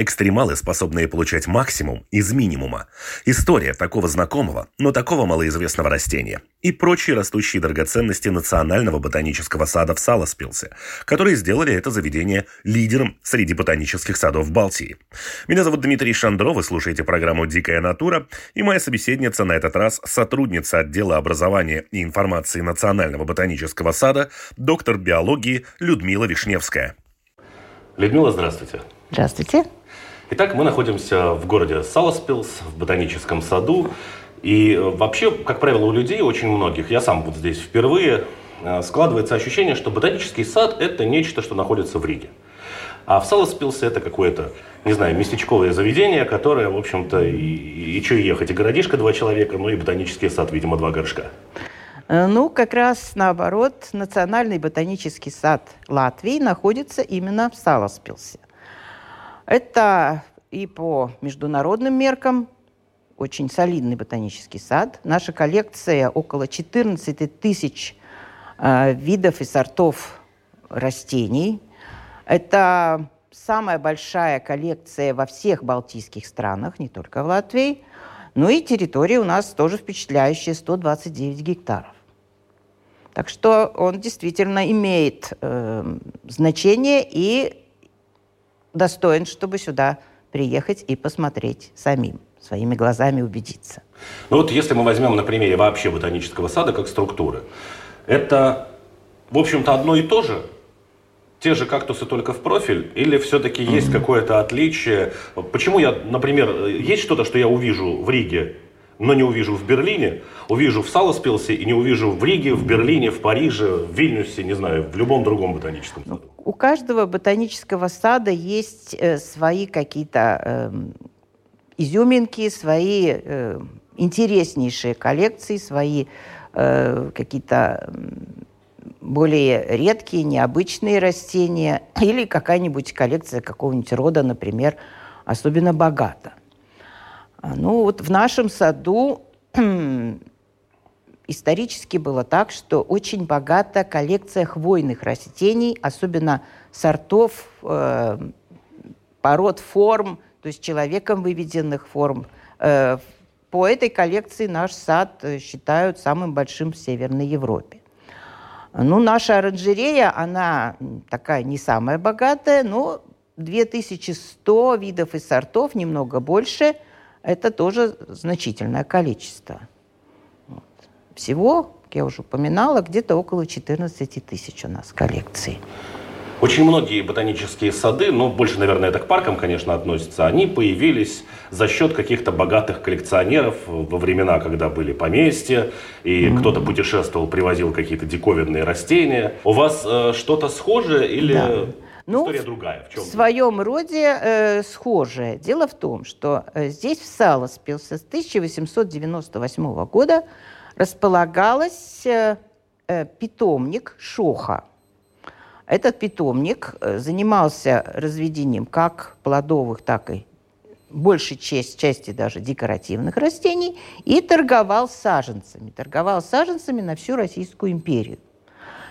Экстремалы, способные получать максимум из минимума. История такого знакомого, но такого малоизвестного растения. И прочие растущие драгоценности Национального ботанического сада в Саласпилсе, которые сделали это заведение лидером среди ботанических садов Балтии. Меня зовут Дмитрий Шандро, вы слушаете программу «Дикая натура», и моя собеседница на этот раз сотрудница отдела образования и информации Национального ботанического сада, доктор биологии Людмила Вишневская. Людмила, здравствуйте. Здравствуйте. Итак, мы находимся в городе Саласпилс, в ботаническом саду. И э, вообще, как правило, у людей, очень многих, я сам вот здесь впервые, э, складывается ощущение, что ботанический сад – это нечто, что находится в Риге. А в Саласпилсе это какое-то, не знаю, местечковое заведение, которое, в общем-то, и, и, и что ехать, и городишко два человека, ну и ботанический сад, видимо, два горшка. Э, ну, как раз наоборот, Национальный ботанический сад Латвии находится именно в Саласпилсе. Это и по международным меркам очень солидный ботанический сад. Наша коллекция около 14 тысяч э, видов и сортов растений. Это самая большая коллекция во всех балтийских странах, не только в Латвии. Ну и территория у нас тоже впечатляющая, 129 гектаров. Так что он действительно имеет э, значение и достоин, чтобы сюда приехать и посмотреть самим, своими глазами убедиться. Ну вот если мы возьмем на примере вообще ботанического сада как структуры, это, в общем-то, одно и то же? Те же кактусы только в профиль? Или все-таки есть mm-hmm. какое-то отличие? Почему я, например, есть что-то, что я увижу в Риге, но не увижу в Берлине, увижу в Саласпилсе и не увижу в Риге, в Берлине, в Париже, в Вильнюсе, не знаю, в любом другом ботаническом саду? У каждого ботанического сада есть э, свои какие-то э, изюминки, свои э, интереснейшие коллекции, свои э, какие-то более редкие, необычные растения или какая-нибудь коллекция какого-нибудь рода, например, особенно богата. А, ну вот в нашем саду исторически было так, что очень богата коллекция хвойных растений, особенно сортов, э, пород форм, то есть человеком выведенных форм. Э, по этой коллекции наш сад э, считают самым большим в Северной Европе. Ну, наша оранжерея, она такая не самая богатая, но 2100 видов и сортов, немного больше, это тоже значительное количество. Всего, как я уже упоминала, где-то около 14 тысяч у нас коллекций. Очень многие ботанические сады, ну, больше, наверное, это к паркам, конечно, относятся, они появились за счет каких-то богатых коллекционеров во времена, когда были поместья, и mm-hmm. кто-то путешествовал, привозил какие-то диковинные растения. У вас э, что-то схожее или... Да. Ну, История другая. В, чем? в своем роде э, схожее. Дело в том, что э, здесь в Саласпилсе с 1898 года располагалась э, э, питомник Шоха. Этот питомник э, занимался разведением как плодовых, так и большей часть, части даже декоративных растений и торговал саженцами. Торговал саженцами на всю Российскую империю.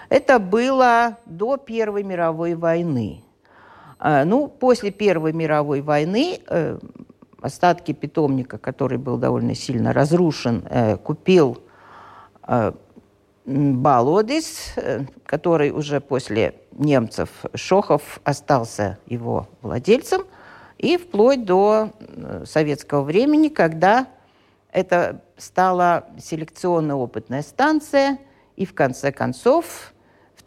Это было до Первой мировой войны. Ну, после Первой мировой войны остатки питомника, который был довольно сильно разрушен, купил Э, Балодис, э, который уже после немцев Шохов остался его владельцем, и вплоть до э, советского времени, когда это стала селекционно-опытная станция, и в конце концов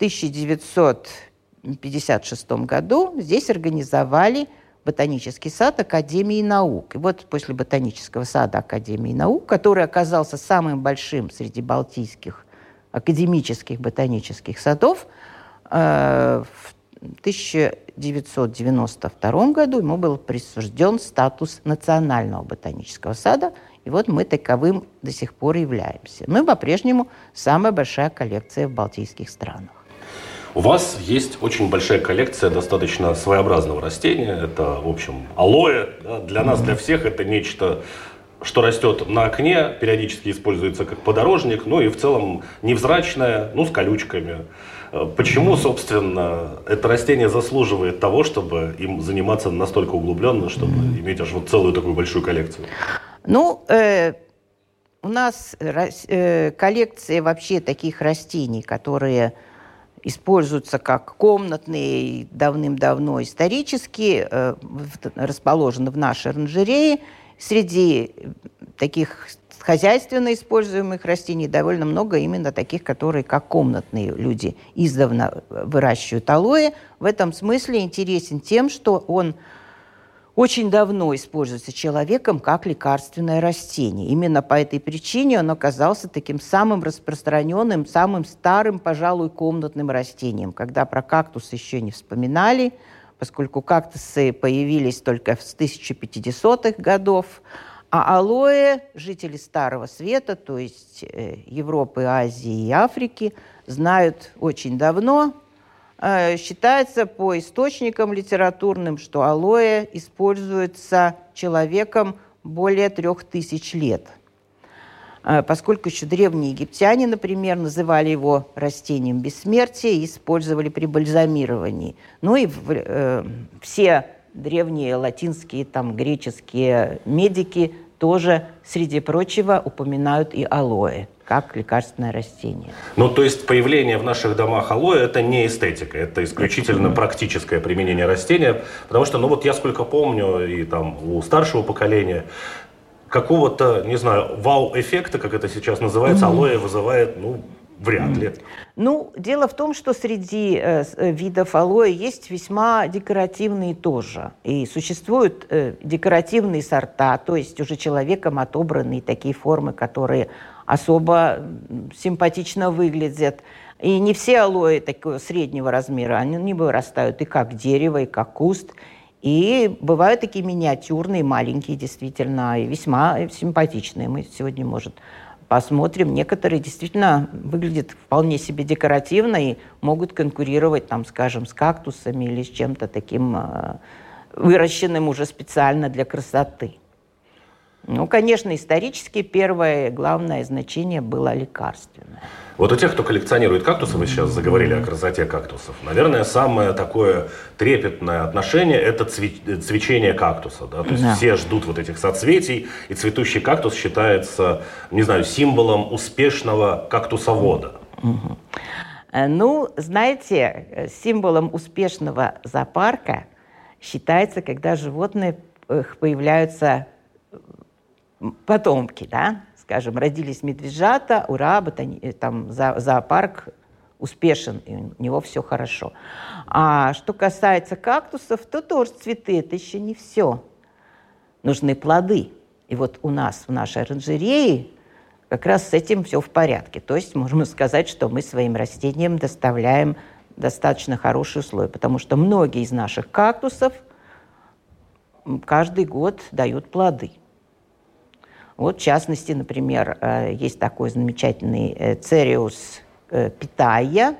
1956 году здесь организовали ботанический сад Академии наук. И вот после ботанического сада Академии наук, который оказался самым большим среди балтийских академических ботанических садов, э, 1992 году ему был присужден статус национального ботанического сада, и вот мы таковым до сих пор являемся. Мы по-прежнему самая большая коллекция в балтийских странах. У вас есть очень большая коллекция достаточно своеобразного растения. Это, в общем, алоэ. Да? Для нас, для всех это нечто что растет на окне, периодически используется как подорожник, ну и в целом невзрачное, ну с колючками. Э, почему, собственно, это растение заслуживает того, чтобы им заниматься настолько углубленно, чтобы иметь аж вот целую такую большую коллекцию? Ну, э, у нас э, коллекция вообще таких растений, которые используются как комнатные давным-давно исторически, э, расположены в нашей оранжерее. Среди таких хозяйственно используемых растений довольно много именно таких, которые как комнатные люди издавна выращивают алоэ. В этом смысле интересен тем, что он очень давно используется человеком как лекарственное растение. Именно по этой причине он оказался таким самым распространенным, самым старым, пожалуй, комнатным растением. Когда про кактус еще не вспоминали, поскольку кактусы появились только с 1050-х годов, а алоэ жители Старого Света, то есть э, Европы, Азии и Африки, знают очень давно, считается по источникам литературным, что алоэ используется человеком более трех тысяч лет. Э, поскольку еще древние египтяне, например, называли его растением бессмертия и использовали при бальзамировании. Ну и э, все древние латинские, там, греческие медики тоже, среди прочего, упоминают и алоэ как лекарственное растение. Ну, то есть появление в наших домах алоэ – это не эстетика, это исключительно mm-hmm. практическое применение растения, потому что, ну вот я сколько помню, и там у старшего поколения, какого-то, не знаю, вау-эффекта, как это сейчас называется, mm-hmm. алоэ вызывает, ну, Вряд ли. Ну, дело в том, что среди э, э, видов алоэ есть весьма декоративные тоже. И существуют э, декоративные сорта, то есть уже человеком отобранные такие формы, которые особо симпатично выглядят. И не все алоэ такого среднего размера, они не вырастают и как дерево, и как куст. И бывают такие миниатюрные, маленькие, действительно, и весьма симпатичные. Мы сегодня, может, посмотрим. Некоторые действительно выглядят вполне себе декоративно и могут конкурировать, там, скажем, с кактусами или с чем-то таким э, выращенным уже специально для красоты. Ну, конечно, исторически первое главное значение было лекарственное. Вот у тех, кто коллекционирует кактусы, вы сейчас заговорили о красоте кактусов, наверное, самое такое трепетное отношение – это цвечение кактуса. Да? То есть да. все ждут вот этих соцветий, и цветущий кактус считается, не знаю, символом успешного кактусовода. Угу. Ну, знаете, символом успешного зоопарка считается, когда животные появляются потомки, да, скажем, родились медвежата, ура, ботани... Э, там зоопарк успешен, и у него все хорошо. А что касается кактусов, то тоже цветы – это еще не все. Нужны плоды. И вот у нас в нашей оранжерее как раз с этим все в порядке. То есть можем сказать, что мы своим растениям доставляем достаточно хорошие условия, потому что многие из наших кактусов каждый год дают плоды. Вот, в частности, например, э, есть такой замечательный цериус э, питая,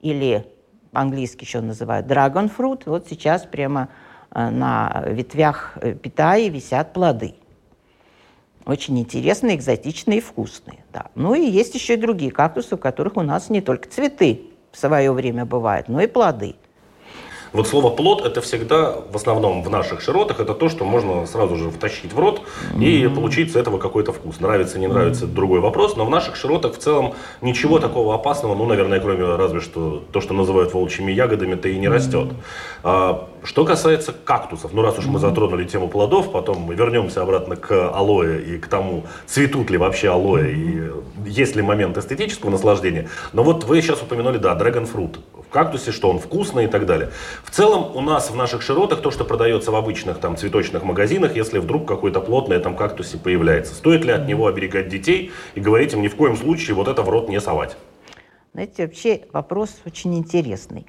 или по-английски еще называют dragon fruit. Вот сейчас прямо э, на ветвях питаи висят плоды. Очень интересные, экзотичные и вкусные. Да. Ну и есть еще и другие кактусы, у которых у нас не только цветы в свое время бывают, но и плоды – вот слово плод это всегда, в основном в наших широтах, это то, что можно сразу же втащить в рот и получить с этого какой-то вкус. Нравится, не нравится, это другой вопрос, но в наших широтах в целом ничего такого опасного, ну, наверное, кроме разве что то, что называют волчьими ягодами-то и не растет. Что касается кактусов, ну, раз уж мы затронули тему плодов, потом мы вернемся обратно к алоэ и к тому, цветут ли вообще алоэ и есть ли момент эстетического наслаждения. Но вот вы сейчас упомянули, да, драгон фрут кактусе, что он вкусный и так далее. В целом у нас в наших широтах то, что продается в обычных там цветочных магазинах, если вдруг какой-то плод на этом кактусе появляется, стоит ли от него оберегать детей и говорить им ни в коем случае вот это в рот не совать? Знаете, вообще вопрос очень интересный.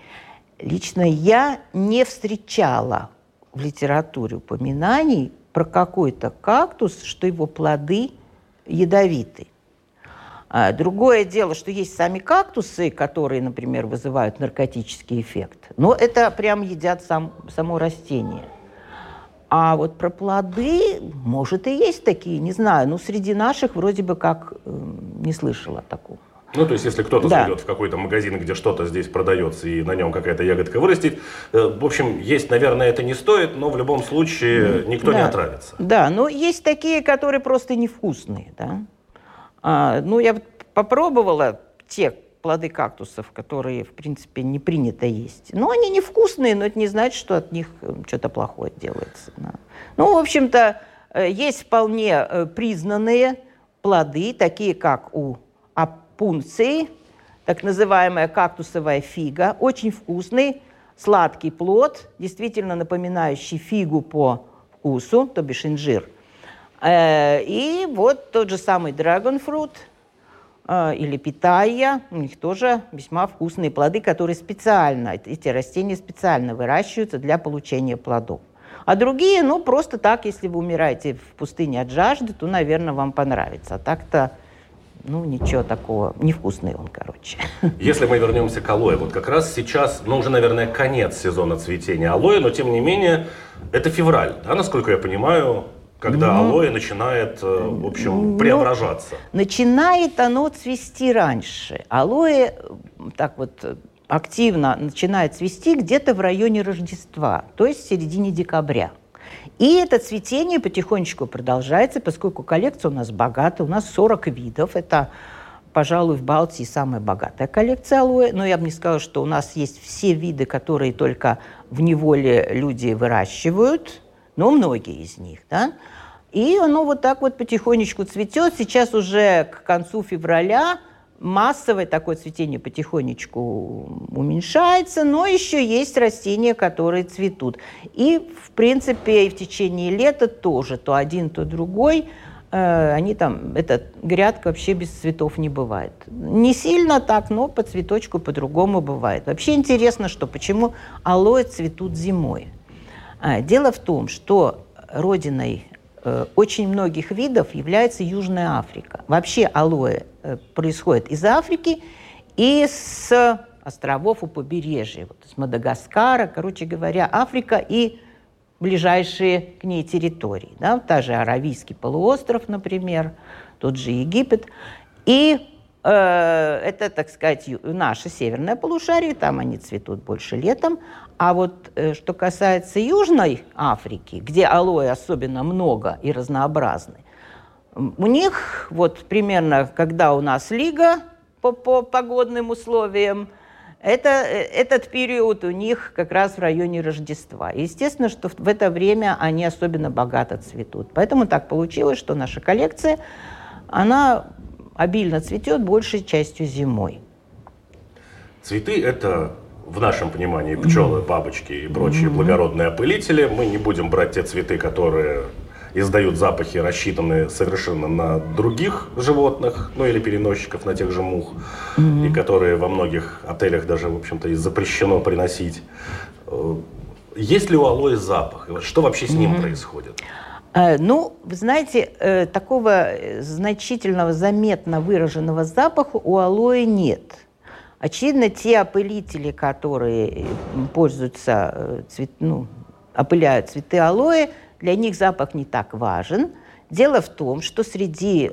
Лично я не встречала в литературе упоминаний про какой-то кактус, что его плоды ядовиты. А другое дело, что есть сами кактусы, которые, например, вызывают наркотический эффект. Но это прям едят сам, само растение. А вот про плоды, может, и есть такие, не знаю. Но среди наших вроде бы как э, не слышала такого. Ну, то есть, если кто-то да. зайдет в какой-то магазин, где что-то здесь продается, и на нем какая-то ягодка вырастет, э, в общем, есть, наверное, это не стоит, но в любом случае никто да. не отравится. Да, но есть такие, которые просто невкусные, да. А, ну, я попробовала те плоды кактусов, которые, в принципе, не принято есть. Но они невкусные, но это не значит, что от них э, что-то плохое делается. Да. Ну, в общем-то, э, есть вполне признанные плоды, такие как у пунции, так называемая кактусовая фига, очень вкусный, сладкий плод, действительно напоминающий фигу по вкусу, то бишь инжир. И вот тот же самый драгонфрут или питая, у них тоже весьма вкусные плоды, которые специально, эти растения специально выращиваются для получения плодов. А другие, ну, просто так, если вы умираете в пустыне от жажды, то, наверное, вам понравится. А так-то ну, ничего такого, невкусный он, короче. Если мы вернемся к алоэ, вот как раз сейчас, ну, уже, наверное, конец сезона цветения алоэ, но, тем не менее, это февраль, да, насколько я понимаю, когда ну, алоэ начинает, э, в общем, ну, преображаться? Начинает оно цвести раньше. Алоэ так вот активно начинает цвести где-то в районе Рождества, то есть в середине декабря. И это цветение потихонечку продолжается, поскольку коллекция у нас богата, у нас 40 видов, это пожалуй, в Балтии самая богатая коллекция алоэ, но я бы не сказала, что у нас есть все виды, которые только в неволе люди выращивают, но многие из них, да. И оно вот так вот потихонечку цветет. Сейчас уже к концу февраля массовое такое цветение потихонечку уменьшается, но еще есть растения, которые цветут. И, в принципе, и в течение лета тоже, то один, то другой, э, они там, эта грядка вообще без цветов не бывает. Не сильно так, но по цветочку по-другому бывает. Вообще интересно, что почему алоэ цветут зимой. А, дело в том, что родиной очень многих видов является Южная Африка. Вообще алоэ э, происходит из Африки и с островов у побережья, вот, с Мадагаскара, короче говоря, Африка и ближайшие к ней территории. Да? Та же Аравийский полуостров, например, тот же Египет. И Э, это, так сказать, наше северное полушарие, там они цветут больше летом. А вот э, что касается Южной Африки, где алоэ особенно много и разнообразны, у них вот примерно, когда у нас лига по, по погодным условиям, это, э, этот период у них как раз в районе Рождества. естественно, что в это время они особенно богато цветут. Поэтому так получилось, что наша коллекция, она обильно цветет большей частью зимой. Цветы – это в нашем понимании пчелы, бабочки и прочие благородные опылители. Мы не будем брать те цветы, которые издают запахи, рассчитанные совершенно на других животных, ну или переносчиков на тех же мух, mm-hmm. и которые во многих отелях даже, в общем-то, и запрещено приносить. Э, есть ли у алоэ запах? Что вообще с ним происходит? Э, ну, вы знаете, э, такого значительного, заметно выраженного запаха у алоэ нет. Очевидно, те опылители, которые пользуются, цвет, ну, опыляют цветы алоэ, для них запах не так важен. Дело в том, что среди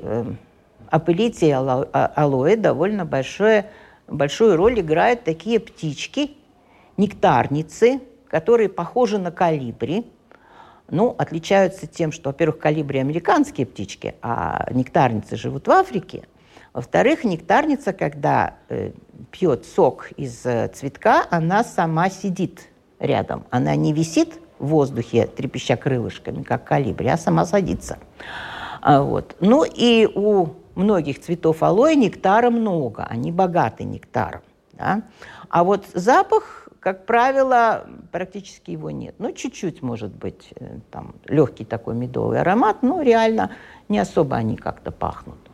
опылителей а, алоэ довольно большое, большую роль играют такие птички, нектарницы, которые похожи на калибри, ну, отличаются тем, что, во-первых, калибри американские птички, а нектарницы живут в Африке. Во-вторых, нектарница, когда э, пьет сок из э, цветка, она сама сидит рядом. Она не висит в воздухе, трепеща крылышками, как калибри, а сама садится. А, вот. Ну и у многих цветов алоэ нектара много, они богаты нектаром. Да? А вот запах как правило, практически его нет. Ну, чуть-чуть, может быть, э, там легкий такой медовый аромат, но реально не особо они как-то пахнут.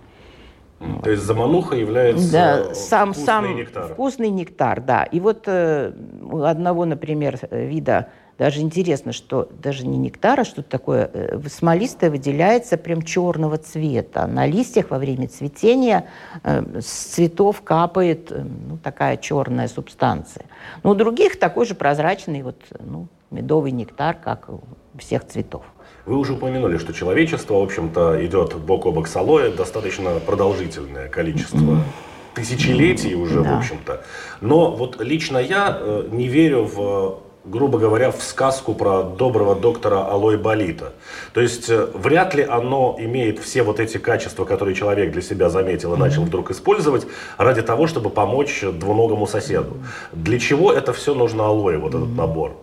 То есть замануха является да, сам, вкусный сам нектар. Вкусный нектар, да. И вот э, у одного, например, вида даже интересно, что даже не нектар, а что-то такое э, смолистое выделяется прям черного цвета. На листьях во время цветения э, с цветов капает э, ну, такая черная субстанция. Но у других такой же прозрачный вот, ну, медовый нектар, как у всех цветов. Вы уже упомянули, что человечество, в общем-то, идет бок о бок с алоэ достаточно продолжительное количество mm-hmm. тысячелетий уже, да. в общем-то. Но вот лично я э, не верю в грубо говоря, в сказку про доброго доктора Алой Болита. То есть э, вряд ли оно имеет все вот эти качества, которые человек для себя заметил и начал вдруг использовать ради того, чтобы помочь двуногому соседу. Для чего это все нужно алоэ, вот этот набор?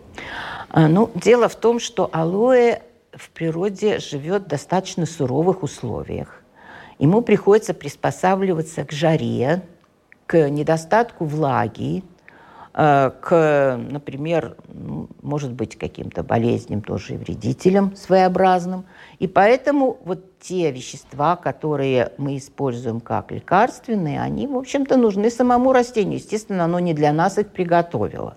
А, ну, дело в том, что алоэ в природе живет в достаточно суровых условиях. Ему приходится приспосабливаться к жаре, к недостатку влаги, Э, к, например, может быть, каким-то болезням тоже и вредителям своеобразным. И поэтому вот те вещества, которые мы используем как лекарственные, они, в общем-то, нужны самому растению. Естественно, оно не для нас их приготовило.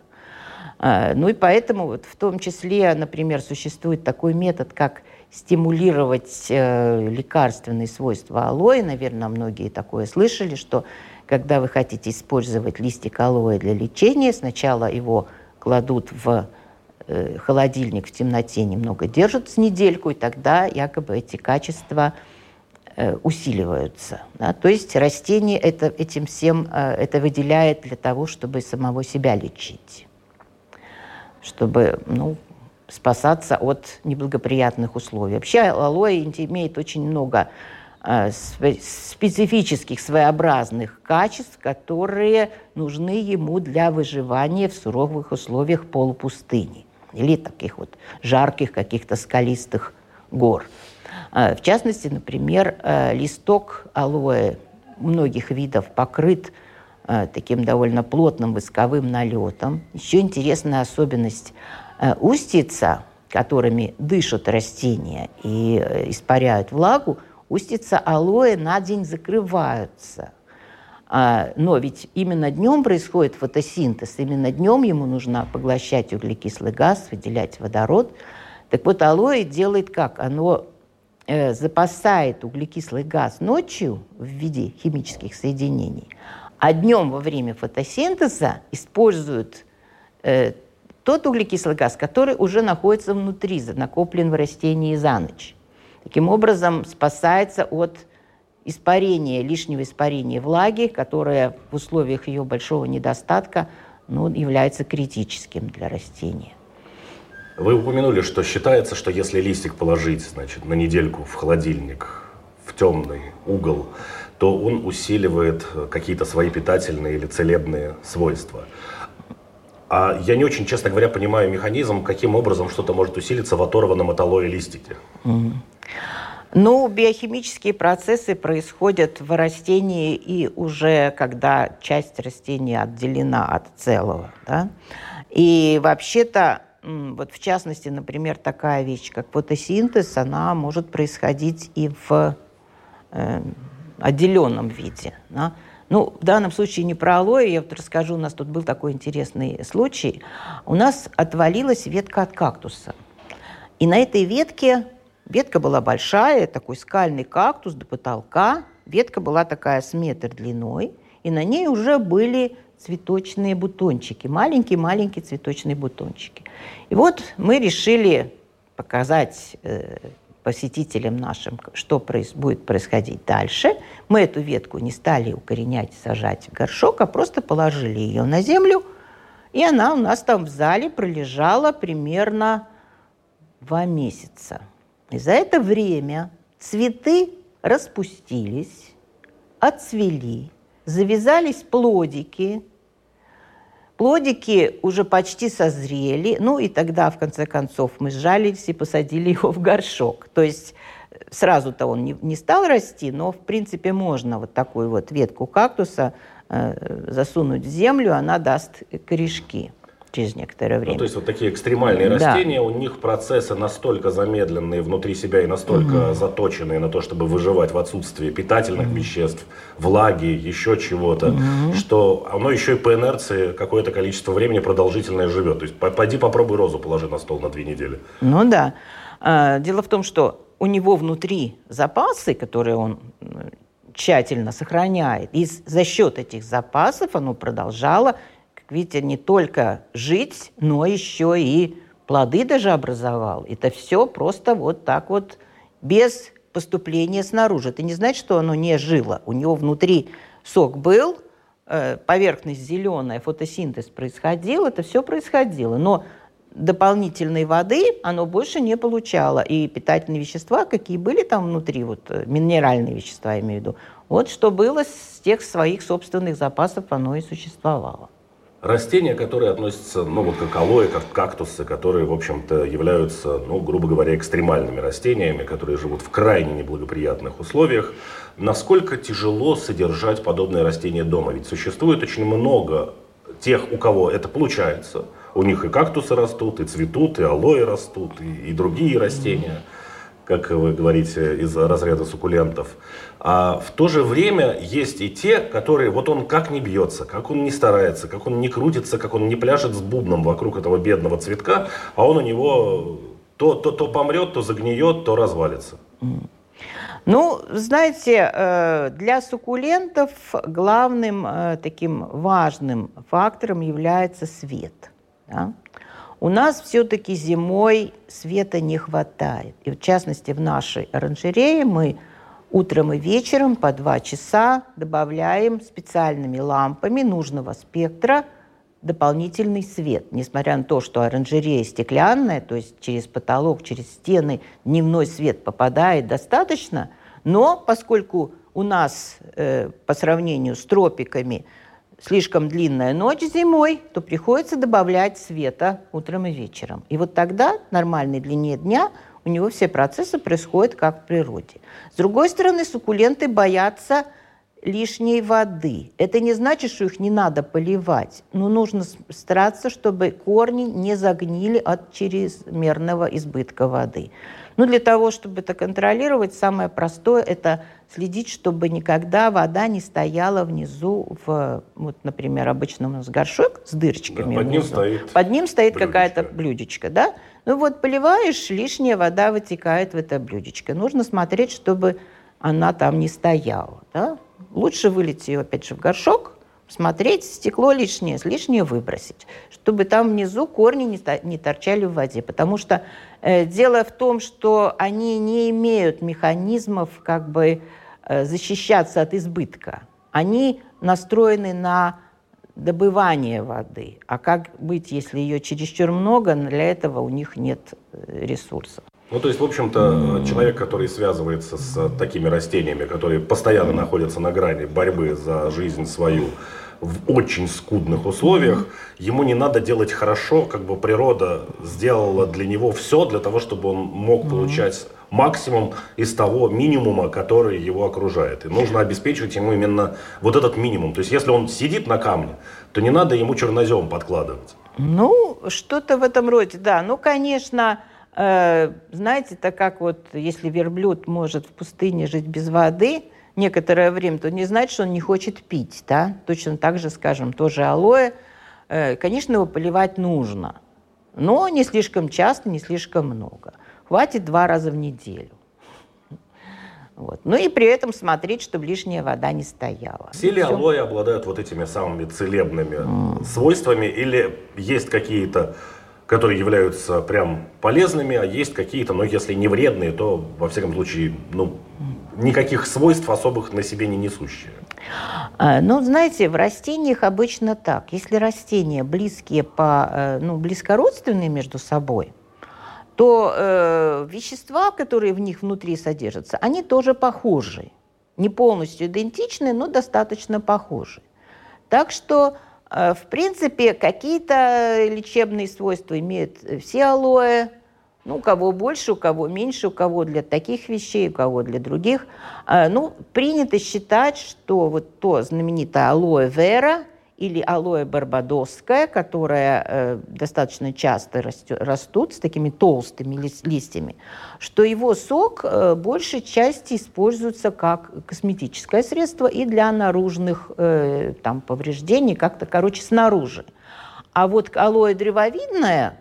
Э, ну и поэтому вот в том числе, например, существует такой метод, как стимулировать э, лекарственные свойства алоэ. Наверное, многие такое слышали, что когда вы хотите использовать листик алоэ для лечения, сначала его кладут в э, холодильник в темноте, немного держат с недельку, и тогда якобы эти качества э, усиливаются. Да? То есть растение это, этим всем это выделяет для того, чтобы самого себя лечить, чтобы ну, спасаться от неблагоприятных условий. Вообще алоэ имеет очень много Э, специфических, своеобразных качеств, которые нужны ему для выживания в суровых условиях полупустыни или таких вот жарких каких-то скалистых гор. Э, в частности, например, э, листок алоэ многих видов покрыт таким довольно плотным восковым налетом. Еще интересная особенность устица, которыми дышат растения и испаряют влагу, устица алоэ на день закрываются. А, но ведь именно днем происходит фотосинтез, именно днем ему нужно поглощать углекислый газ, выделять водород. Так вот, алоэ делает как? Оно э, запасает углекислый газ ночью в виде химических соединений, а днем во время фотосинтеза использует э, тот углекислый газ, который уже находится внутри, накоплен в растении за ночь. Таким образом, спасается от испарения, лишнего испарения влаги, которое в условиях ее большого недостатка ну, является критическим для растения. Вы упомянули, что считается, что если листик положить значит, на недельку в холодильник, в темный угол, то он усиливает какие-то свои питательные или целебные свойства. А я не очень, честно говоря, понимаю механизм, каким образом что-то может усилиться в оторванном от алоэ листике. Mm-hmm. Ну, биохимические процессы происходят в растении и уже когда часть растения отделена от целого. Да? И вообще-то, вот в частности, например, такая вещь, как фотосинтез, она может происходить и в э, отделенном виде. Да? Ну, в данном случае не про алоэ, я вот расскажу, у нас тут был такой интересный случай. У нас отвалилась ветка от кактуса. И на этой ветке Ветка была большая, такой скальный кактус до потолка. Ветка была такая с метр длиной, и на ней уже были цветочные бутончики, маленькие-маленькие цветочные бутончики. И вот мы решили показать э, посетителям нашим, что проис будет происходить дальше. Мы эту ветку не стали укоренять, сажать в горшок, а просто положили ее на землю, и она у нас там в зале пролежала примерно два месяца. И за это время цветы распустились, отцвели, завязались плодики, Плодики уже почти созрели, ну и тогда, в конце концов, мы сжалились и посадили его в горшок. То есть сразу-то он не, не стал расти, но, в принципе, можно вот такую вот ветку кактуса э, засунуть в землю, она даст корешки через некоторое время. Ну, то есть вот такие экстремальные да. растения, у них процессы настолько замедленные внутри себя и настолько угу. заточенные на то, чтобы выживать в отсутствии питательных угу. веществ, влаги, еще чего-то, угу. что оно еще и по инерции какое-то количество времени продолжительное живет. То есть пойди попробуй розу положи на стол на две недели. Ну да. А, дело в том, что у него внутри запасы, которые он тщательно сохраняет, и за счет этих запасов оно продолжало видите, не только жить, но еще и плоды даже образовал. Это все просто вот так вот без поступления снаружи. Это не значит, что оно не жило. У него внутри сок был, э, поверхность зеленая, фотосинтез происходил, это все происходило. Но дополнительной воды оно больше не получало. И питательные вещества, какие были там внутри, вот э, минеральные вещества, я имею в виду, вот что было с тех своих собственных запасов, оно и существовало. Растения, которые относятся, ну вот как алоэ, как кактусы, которые, в общем-то, являются, ну, грубо говоря, экстремальными растениями, которые живут в крайне неблагоприятных условиях. Насколько тяжело содержать подобные растения дома? Ведь существует очень много тех, у кого это получается. У них и кактусы растут, и цветут, и алоэ растут, и, и другие растения. Как вы говорите, из разряда суккулентов. А в то же время есть и те, которые, вот он как не бьется, как он не старается, как он не крутится, как он не пляшет с бубном вокруг этого бедного цветка, а он у него то, то, то помрет, то загниет, то развалится. Ну, знаете, э, для суккулентов главным э, таким важным фактором является свет. Да? У нас все-таки зимой света не хватает. И в частности в нашей оранжерее мы утром и вечером по два часа добавляем специальными лампами нужного спектра дополнительный свет. Несмотря на то, что оранжерея стеклянная, то есть через потолок, через стены дневной свет попадает достаточно, но поскольку у нас э, по сравнению с тропиками слишком длинная ночь зимой, то приходится добавлять света утром и вечером. И вот тогда нормальной длине дня у него все процессы происходят как в природе. С другой стороны, суккуленты боятся лишней воды. Это не значит, что их не надо поливать, но нужно стараться, чтобы корни не загнили от чрезмерного избытка воды. Ну, для того, чтобы это контролировать, самое простое – это следить, чтобы никогда вода не стояла внизу в, вот, например, обычно у нас горшок с дырочками. Да, под ним стоит Под ним стоит какая-то блюдечко, да? Ну вот поливаешь, лишняя вода вытекает в это блюдечко. Нужно смотреть, чтобы она там не стояла, да? Лучше вылить ее, опять же, в горшок, смотреть, стекло лишнее, лишнее выбросить, чтобы там внизу корни не, не торчали в воде. Потому что э, дело в том, что они не имеют механизмов как бы э, защищаться от избытка. Они настроены на добывание воды. А как быть, если ее чересчур много, для этого у них нет э, ресурсов. Ну, то есть, в общем-то, человек, который связывается с такими растениями, которые постоянно находятся на грани борьбы за жизнь свою в очень скудных условиях, ему не надо делать хорошо, как бы природа сделала для него все для того, чтобы он мог получать максимум из того минимума, который его окружает. И нужно обеспечивать ему именно вот этот минимум. То есть, если он сидит на камне, то не надо ему чернозем подкладывать. Ну, что-то в этом роде, да. Ну, конечно, знаете, так как вот если верблюд может в пустыне жить без воды некоторое время, то не значит, что он не хочет пить, да? Точно так же, скажем, тоже алоэ. Э, конечно, его поливать нужно, но не слишком часто, не слишком много. Хватит два раза в неделю. Вот. Ну и при этом смотреть, чтобы лишняя вода не стояла. Все ли алоэ обладают вот этими самыми целебными mm. свойствами или есть какие-то которые являются прям полезными, а есть какие-то, но если не вредные, то, во всяком случае, ну, никаких свойств особых на себе не несущие. А, ну, знаете, в растениях обычно так. Если растения близкие по, э, ну, близкородственные между собой, то э, вещества, которые в них внутри содержатся, они тоже похожи. Не полностью идентичны, но достаточно похожи. Так что в принципе, какие-то лечебные свойства имеют все алоэ, ну, у кого больше, у кого меньше, у кого для таких вещей, у кого для других. Э, ну, принято считать, что вот то знаменитое алоэ вера или алоэ барбадосская, которая э, достаточно часто растет, растут с такими толстыми листьями, что его сок э, большей части используется как косметическое средство и для наружных э, там, повреждений, как-то, короче, снаружи. А вот алоэ древовидное,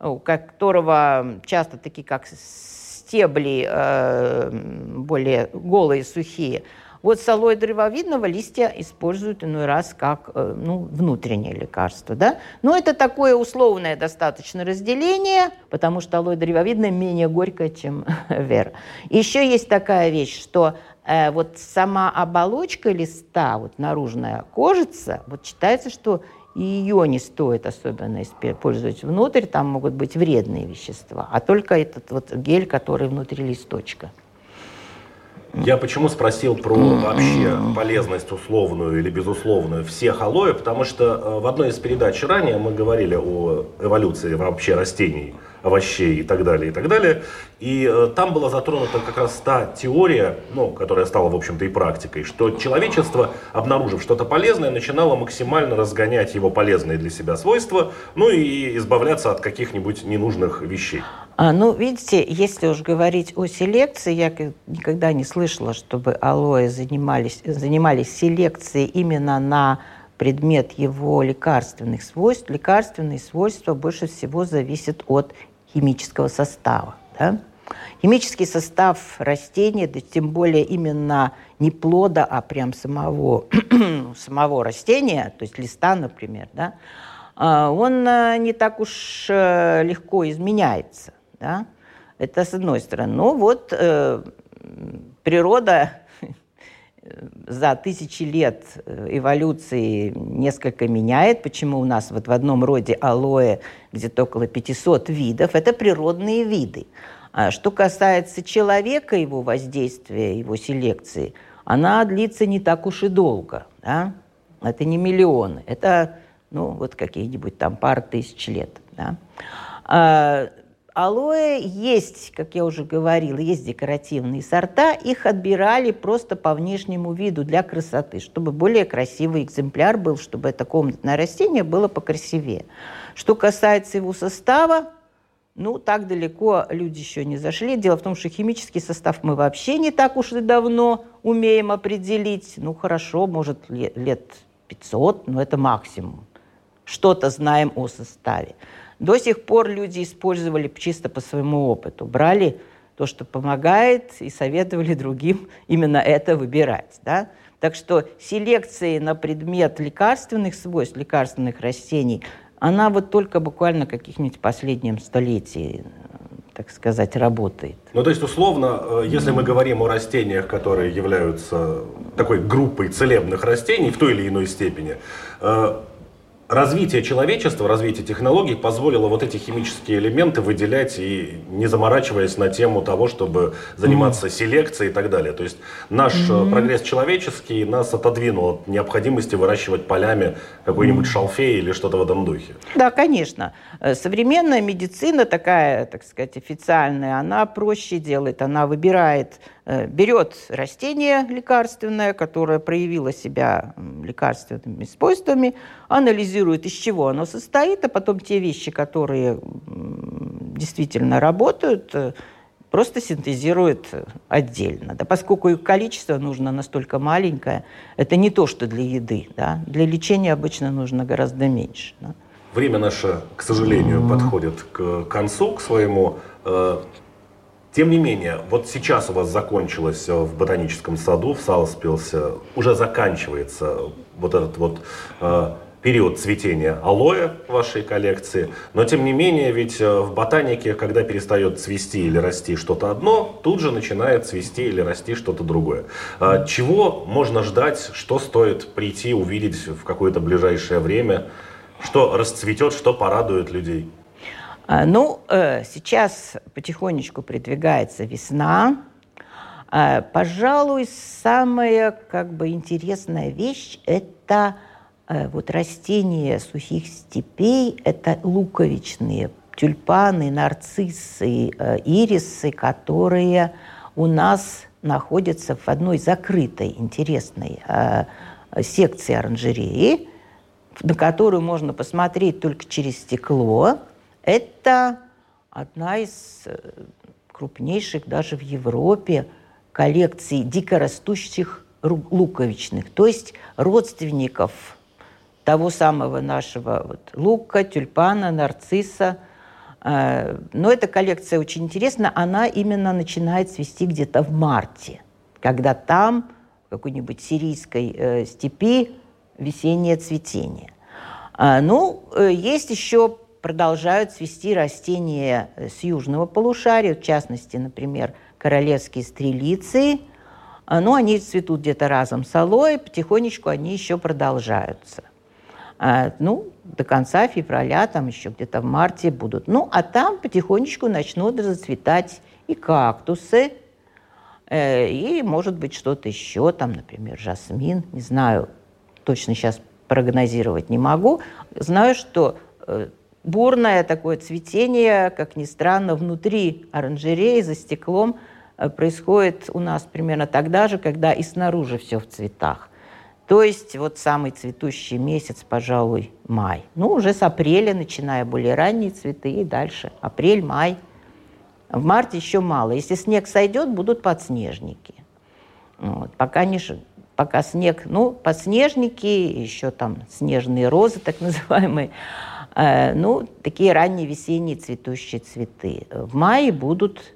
у которого часто такие как стебли э, более голые, сухие – вот солой древовидного листья используют иной раз как э, ну, внутреннее лекарство. Да? Но это такое условное достаточно разделение, потому что алоэ древовидное менее горькое, чем вера. Еще есть такая вещь, что э, вот сама оболочка листа, вот наружная кожица, вот считается, что ее не стоит особенно использовать внутрь, там могут быть вредные вещества, а только этот вот гель, который внутри листочка. Я почему спросил про вообще полезность условную или безусловную всех алоэ, потому что э, в одной из передач ранее мы говорили о эволюции вообще растений овощей и так далее, и так далее. И э, там была затронута как раз та теория, ну, которая стала, в общем-то, и практикой, что человечество, обнаружив что-то полезное, начинало максимально разгонять его полезные для себя свойства, ну и избавляться от каких-нибудь ненужных вещей. А, ну, видите, если уж говорить о селекции, я никогда не слышала, чтобы алоэ занимались, занимались селекцией именно на предмет его лекарственных свойств. Лекарственные свойства больше всего зависят от химического состава. Да? Химический состав растения, да тем более именно не плода, а прям самого, самого растения, то есть листа, например, да, а, он э, не так уж э, легко изменяется. Да? Это с одной стороны. Но вот э, природа за тысячи лет э, эволюции несколько меняет. Почему у нас вот в одном роде алоэ где-то около 500 видов? Это природные виды. А что касается человека, его воздействия, его селекции, она длится не так уж и долго. Да? Это не миллионы, это ну, вот какие-нибудь там пары тысяч лет. Да? Алоэ есть, как я уже говорила, есть декоративные сорта. Их отбирали просто по внешнему виду для красоты, чтобы более красивый экземпляр был, чтобы это комнатное растение было покрасивее. Что касается его состава, ну, так далеко люди еще не зашли. Дело в том, что химический состав мы вообще не так уж и давно умеем определить. Ну, хорошо, может, лет 500, но это максимум. Что-то знаем о составе. До сих пор люди использовали чисто по своему опыту. Брали то, что помогает, и советовали другим именно это выбирать. Да? Так что селекция на предмет лекарственных свойств, лекарственных растений, она вот только буквально каких-нибудь последнем столетии так сказать, работает. Ну, то есть, условно, э, если мы говорим о растениях, которые являются такой группой целебных растений в той или иной степени, э, развитие человечества, развитие технологий позволило вот эти химические элементы выделять и не заморачиваясь на тему того, чтобы заниматься mm. селекцией и так далее. То есть наш mm-hmm. прогресс человеческий нас отодвинул от необходимости выращивать полями какой-нибудь mm. шалфей или что-то в этом духе. Да, конечно. Э, современная медицина такая, так сказать, официальная, она проще делает, она выбирает берет растение лекарственное, которое проявило себя лекарственными свойствами, анализирует, из чего оно состоит, а потом те вещи, которые действительно работают, э, просто синтезирует отдельно. Да, поскольку их количество нужно настолько маленькое, это не то, что для еды. Да? Для лечения обычно нужно гораздо меньше. Да? Время наше, к сожалению, mm-hmm. подходит к концу, к своему. Тем не менее, вот сейчас у вас закончилось э, в ботаническом саду, в Салспилсе, уже заканчивается вот этот вот э, период цветения алоэ в вашей коллекции. Но тем не менее, ведь э, в ботанике, когда перестает цвести или расти что-то одно, тут же начинает цвести или расти что-то другое. Э, чего можно ждать, что стоит прийти, увидеть в какое-то ближайшее время, что расцветет, что порадует людей? А, ну, э, сейчас потихонечку придвигается весна. А, пожалуй, самая как бы интересная вещь – это э, вот растения сухих степей, это луковичные тюльпаны, нарциссы, э, ирисы, которые у нас находятся в одной закрытой, интересной секции оранжереи, на которую можно посмотреть только через стекло. Это одна из э, крупнейших даже в Европе коллекций дикорастущих луковичных, то есть родственников того самого нашего вот, лука, тюльпана, нарцисса. Э, но эта коллекция очень интересна. Она именно начинает свести где-то в марте, когда там, в какой-нибудь сирийской э, степи, весеннее цветение. А, ну, есть еще продолжают цвести растения с южного полушария, в частности, например, королевские стрелицы. А, ну, они цветут где-то разом с алоэ, потихонечку они еще продолжаются. А, ну, до конца февраля, там еще где-то в марте будут. Ну, а там потихонечку начнут зацветать и кактусы, э, и, может быть, что-то еще, там, например, жасмин, не знаю, точно сейчас прогнозировать не могу. Знаю, что э, бурное такое цветение, как ни странно, внутри оранжереи, за стеклом, э, происходит у нас примерно тогда же, когда и снаружи все в цветах. То есть вот самый цветущий месяц, пожалуй, май. Ну, уже с апреля, начиная более ранние цветы, и дальше. Апрель, май. В марте еще мало. Если снег сойдет, будут подснежники. Вот. Пока, не, пока снег, ну, подснежники, еще там снежные розы, так называемые, ну, такие ранние весенние цветущие цветы. В мае будут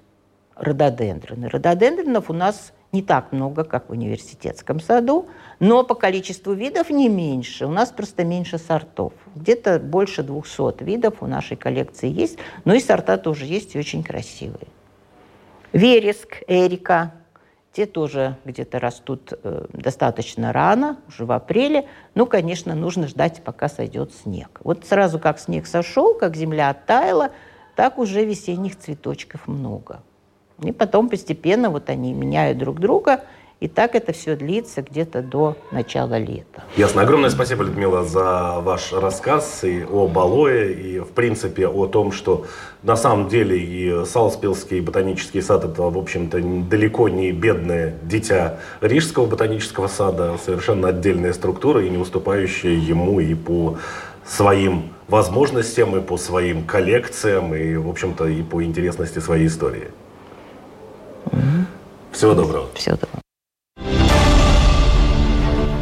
рододендроны. Рододендронов у нас не так много, как в университетском саду, но по количеству видов не меньше. У нас просто меньше сортов. Где-то больше 200 видов у нашей коллекции есть, но и сорта тоже есть и очень красивые. Вереск, эрика, те тоже где-то растут э, достаточно рано, уже в апреле. Ну, конечно, нужно ждать, пока сойдет снег. Вот сразу как снег сошел, как земля оттаяла, так уже весенних цветочков много. И потом постепенно вот они меняют друг друга, и так это все длится где-то до начала лета. Ясно. Огромное спасибо, Людмила, за ваш рассказ и о Балое, и, в принципе, о том, что на самом деле и Салспилский ботанический сад – это, в общем-то, далеко не бедное дитя Рижского ботанического сада, совершенно отдельная структура и не уступающая ему и по своим возможностям, и по своим коллекциям, и, в общем-то, и по интересности своей истории. Всего доброго. Всего доброго.